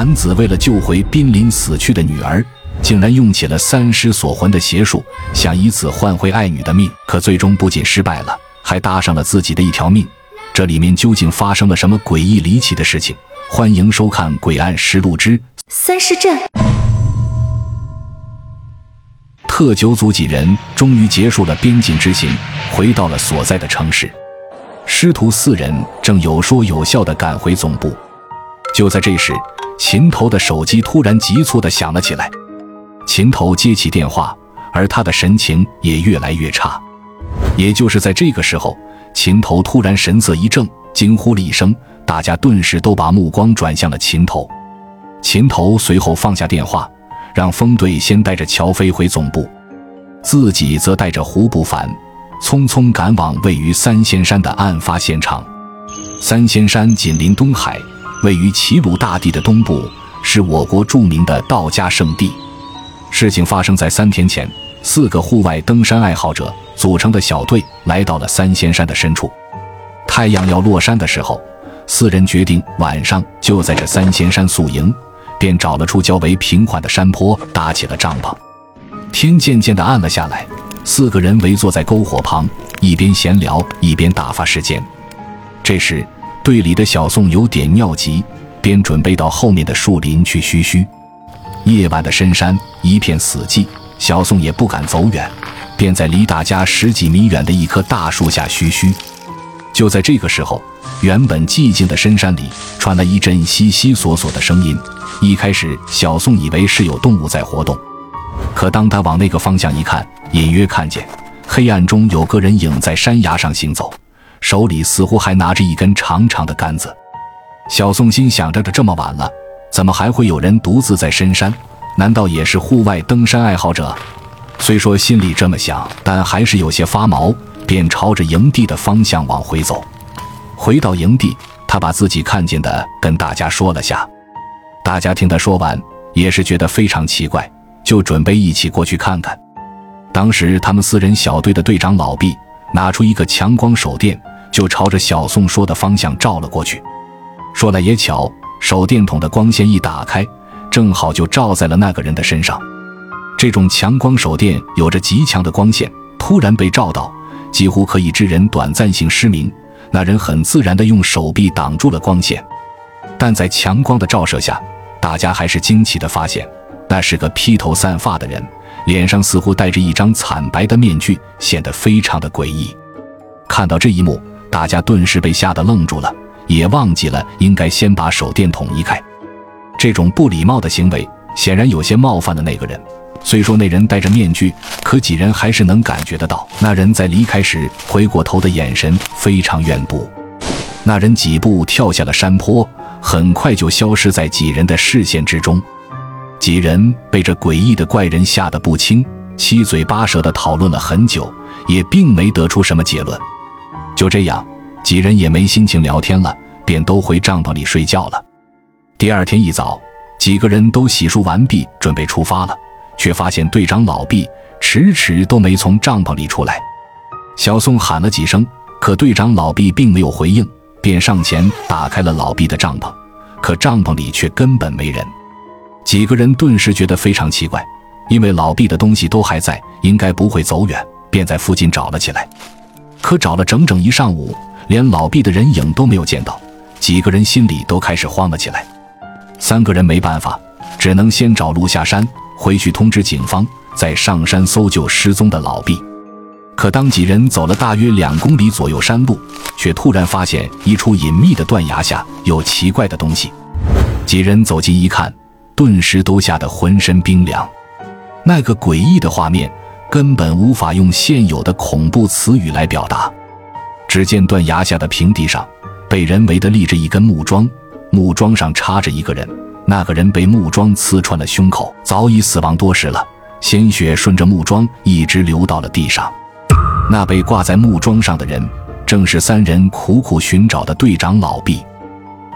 男子为了救回濒临死去的女儿，竟然用起了三尸锁魂的邪术，想以此换回爱女的命。可最终不仅失败了，还搭上了自己的一条命。这里面究竟发生了什么诡异离奇的事情？欢迎收看《诡案实录之三尸阵》。特九组几人终于结束了边境之行，回到了所在的城市。师徒四人正有说有笑地赶回总部。就在这时，秦头的手机突然急促地响了起来。秦头接起电话，而他的神情也越来越差。也就是在这个时候，秦头突然神色一怔，惊呼了一声，大家顿时都把目光转向了秦头。秦头随后放下电话。让风队先带着乔飞回总部，自己则带着胡不凡匆匆赶往位于三仙山的案发现场。三仙山紧邻东海，位于齐鲁大地的东部，是我国著名的道家圣地。事情发生在三天前，四个户外登山爱好者组成的小队来到了三仙山的深处。太阳要落山的时候，四人决定晚上就在这三仙山宿营。便找了处较为平缓的山坡，搭起了帐篷。天渐渐地暗了下来，四个人围坐在篝火旁，一边闲聊一边打发时间。这时，队里的小宋有点尿急，便准备到后面的树林去嘘嘘。夜晚的深山一片死寂，小宋也不敢走远，便在离大家十几米远的一棵大树下嘘嘘。就在这个时候，原本寂静的深山里传来一阵悉悉索索的声音。一开始，小宋以为是有动物在活动，可当他往那个方向一看，隐约看见黑暗中有个人影在山崖上行走，手里似乎还拿着一根长长的杆子。小宋心想着：这这么晚了，怎么还会有人独自在深山？难道也是户外登山爱好者？虽说心里这么想，但还是有些发毛，便朝着营地的方向往回走。回到营地，他把自己看见的跟大家说了下。大家听他说完，也是觉得非常奇怪，就准备一起过去看看。当时他们四人小队的队长老毕拿出一个强光手电，就朝着小宋说的方向照了过去。说来也巧，手电筒的光线一打开，正好就照在了那个人的身上。这种强光手电有着极强的光线，突然被照到，几乎可以致人短暂性失明。那人很自然地用手臂挡住了光线，但在强光的照射下。大家还是惊奇地发现，那是个披头散发的人，脸上似乎戴着一张惨白的面具，显得非常的诡异。看到这一幕，大家顿时被吓得愣住了，也忘记了应该先把手电筒移开。这种不礼貌的行为，显然有些冒犯了那个人。虽说那人戴着面具，可几人还是能感觉得到，那人在离开时回过头的眼神非常怨毒。那人几步跳下了山坡。很快就消失在几人的视线之中，几人被这诡异的怪人吓得不轻，七嘴八舌地讨论了很久，也并没得出什么结论。就这样，几人也没心情聊天了，便都回帐篷里睡觉了。第二天一早，几个人都洗漱完毕，准备出发了，却发现队长老毕迟迟都没从帐篷里出来。小宋喊了几声，可队长老毕并没有回应。便上前打开了老毕的帐篷，可帐篷里却根本没人。几个人顿时觉得非常奇怪，因为老毕的东西都还在，应该不会走远，便在附近找了起来。可找了整整一上午，连老毕的人影都没有见到，几个人心里都开始慌了起来。三个人没办法，只能先找路下山，回去通知警方，再上山搜救失踪的老毕。可当几人走了大约两公里左右山路，却突然发现一处隐秘的断崖下有奇怪的东西。几人走近一看，顿时都吓得浑身冰凉。那个诡异的画面根本无法用现有的恐怖词语来表达。只见断崖下的平地上，被人为的立着一根木桩，木桩上插着一个人。那个人被木桩刺穿了胸口，早已死亡多时了，鲜血顺着木桩一直流到了地上。那被挂在木桩上的人，正是三人苦苦寻找的队长老毕。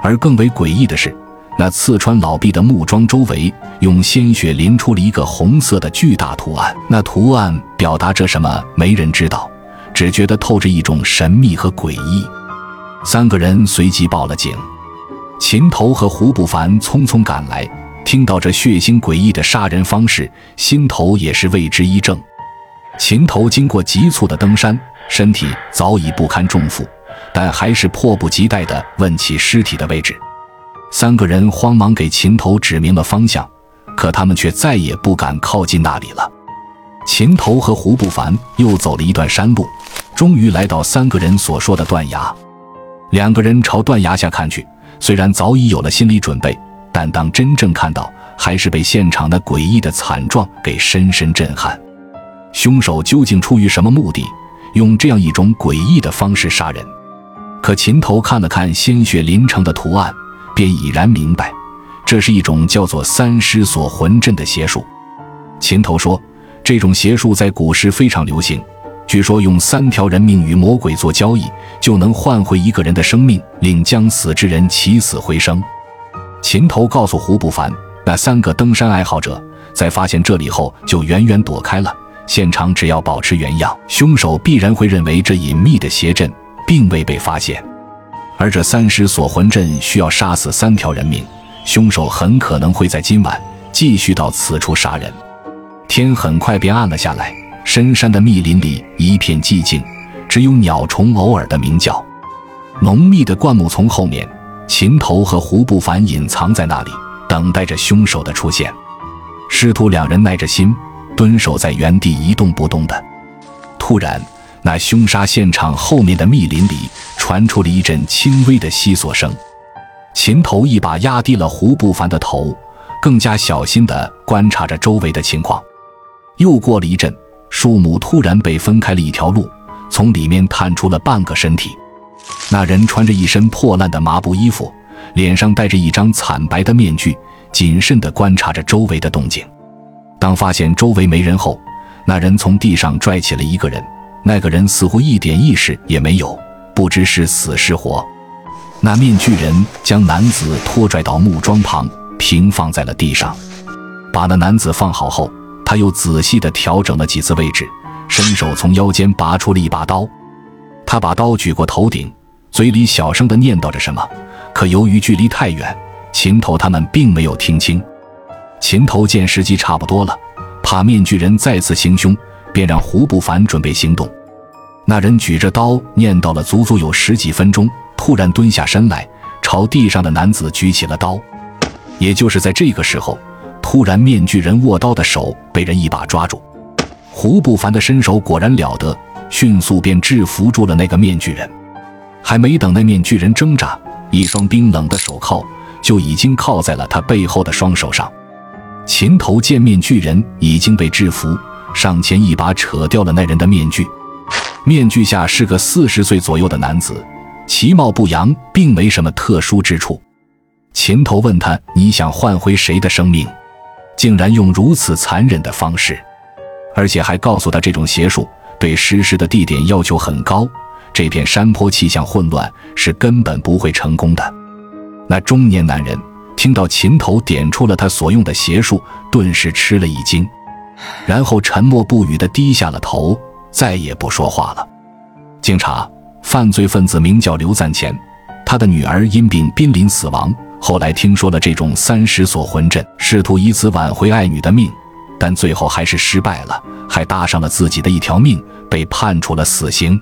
而更为诡异的是，那刺穿老毕的木桩周围，用鲜血淋出了一个红色的巨大图案。那图案表达着什么，没人知道，只觉得透着一种神秘和诡异。三个人随即报了警。秦头和胡不凡匆匆赶来，听到这血腥诡异的杀人方式，心头也是为之一怔。秦头经过急促的登山，身体早已不堪重负，但还是迫不及待地问起尸体的位置。三个人慌忙给秦头指明了方向，可他们却再也不敢靠近那里了。秦头和胡不凡又走了一段山路，终于来到三个人所说的断崖。两个人朝断崖下看去，虽然早已有了心理准备，但当真正看到，还是被现场的诡异的惨状给深深震撼。凶手究竟出于什么目的，用这样一种诡异的方式杀人？可秦头看了看鲜血淋成的图案，便已然明白，这是一种叫做“三尸锁魂阵”的邪术。秦头说，这种邪术在古时非常流行。据说用三条人命与魔鬼做交易，就能换回一个人的生命，令将死之人起死回生。秦头告诉胡不凡，那三个登山爱好者在发现这里后就远远躲开了。现场只要保持原样，凶手必然会认为这隐秘的邪阵并未被发现。而这三尸锁魂阵需要杀死三条人命，凶手很可能会在今晚继续到此处杀人。天很快便暗了下来。深山的密林里一片寂静，只有鸟虫偶尔的鸣叫。浓密的灌木丛后面，秦头和胡不凡隐藏在那里，等待着凶手的出现。师徒两人耐着心蹲守在原地一动不动的。突然，那凶杀现场后面的密林里传出了一阵轻微的悉索声。琴头一把压低了胡不凡的头，更加小心地观察着周围的情况。又过了一阵。树木突然被分开了一条路，从里面探出了半个身体。那人穿着一身破烂的麻布衣服，脸上戴着一张惨白的面具，谨慎地观察着周围的动静。当发现周围没人后，那人从地上拽起了一个人，那个人似乎一点意识也没有，不知是死是活。那面具人将男子拖拽到木桩旁，平放在了地上，把那男子放好后。他又仔细地调整了几次位置，伸手从腰间拔出了一把刀。他把刀举过头顶，嘴里小声地念叨着什么。可由于距离太远，秦头他们并没有听清。秦头见时机差不多了，怕面具人再次行凶，便让胡不凡准备行动。那人举着刀念叨了足足有十几分钟，突然蹲下身来，朝地上的男子举起了刀。也就是在这个时候。突然，面具人握刀的手被人一把抓住。胡不凡的身手果然了得，迅速便制服住了那个面具人。还没等那面具人挣扎，一双冰冷的手铐就已经铐在了他背后的双手上。秦头见面具人已经被制服，上前一把扯掉了那人的面具。面具下是个四十岁左右的男子，其貌不扬，并没什么特殊之处。琴头问他：“你想换回谁的生命？”竟然用如此残忍的方式，而且还告诉他这种邪术对实施的地点要求很高，这片山坡气象混乱，是根本不会成功的。那中年男人听到琴头点出了他所用的邪术，顿时吃了一惊，然后沉默不语地低下了头，再也不说话了。经查，犯罪分子名叫刘赞前，他的女儿因病濒临死亡。后来听说了这种三十锁魂阵，试图以此挽回爱女的命，但最后还是失败了，还搭上了自己的一条命，被判处了死刑。